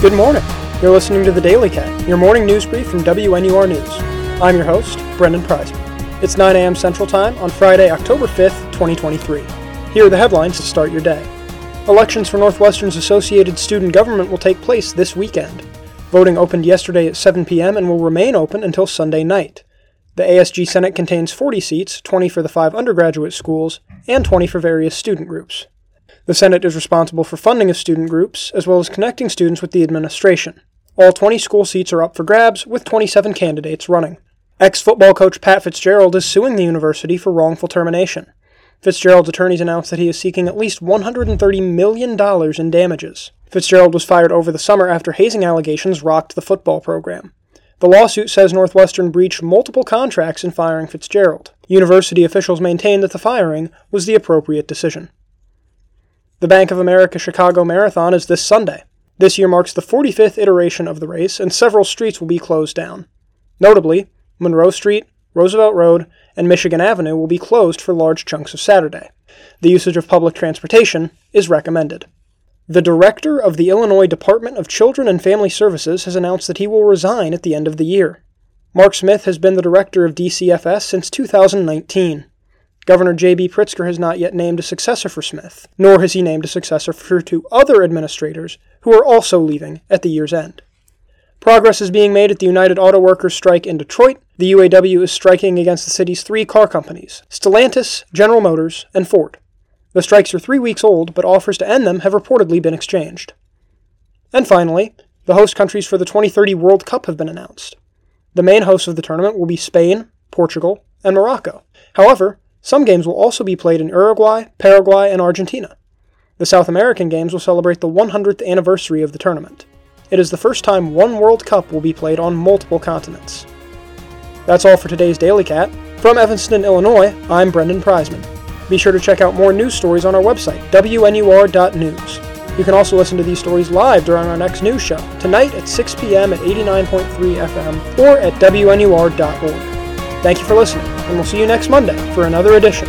Good morning. You're listening to the Daily Cat, your morning news brief from WNUR News. I'm your host, Brendan Preisman. It's 9 a.m. Central Time on Friday, October 5th, 2023. Here are the headlines to start your day. Elections for Northwestern's Associated Student Government will take place this weekend. Voting opened yesterday at 7 p.m. and will remain open until Sunday night. The ASG Senate contains 40 seats, 20 for the five undergraduate schools, and 20 for various student groups. The Senate is responsible for funding of student groups, as well as connecting students with the administration. All 20 school seats are up for grabs, with 27 candidates running. Ex football coach Pat Fitzgerald is suing the university for wrongful termination. Fitzgerald's attorneys announced that he is seeking at least $130 million in damages. Fitzgerald was fired over the summer after hazing allegations rocked the football program. The lawsuit says Northwestern breached multiple contracts in firing Fitzgerald. University officials maintain that the firing was the appropriate decision. The Bank of America Chicago Marathon is this Sunday. This year marks the 45th iteration of the race, and several streets will be closed down. Notably, Monroe Street, Roosevelt Road, and Michigan Avenue will be closed for large chunks of Saturday. The usage of public transportation is recommended. The director of the Illinois Department of Children and Family Services has announced that he will resign at the end of the year. Mark Smith has been the director of DCFS since 2019. Governor J.B. Pritzker has not yet named a successor for Smith, nor has he named a successor for two other administrators who are also leaving at the year's end. Progress is being made at the United Auto Workers strike in Detroit. The UAW is striking against the city's three car companies Stellantis, General Motors, and Ford. The strikes are three weeks old, but offers to end them have reportedly been exchanged. And finally, the host countries for the 2030 World Cup have been announced. The main hosts of the tournament will be Spain, Portugal, and Morocco. However, some games will also be played in Uruguay, Paraguay, and Argentina. The South American Games will celebrate the 100th anniversary of the tournament. It is the first time one World Cup will be played on multiple continents. That's all for today's Daily Cat. From Evanston, Illinois, I'm Brendan Preisman. Be sure to check out more news stories on our website, WNUR.news. You can also listen to these stories live during our next news show, tonight at 6 p.m. at 89.3 FM or at WNUR.org. Thank you for listening, and we'll see you next Monday for another edition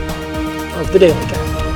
of the Daily Cat.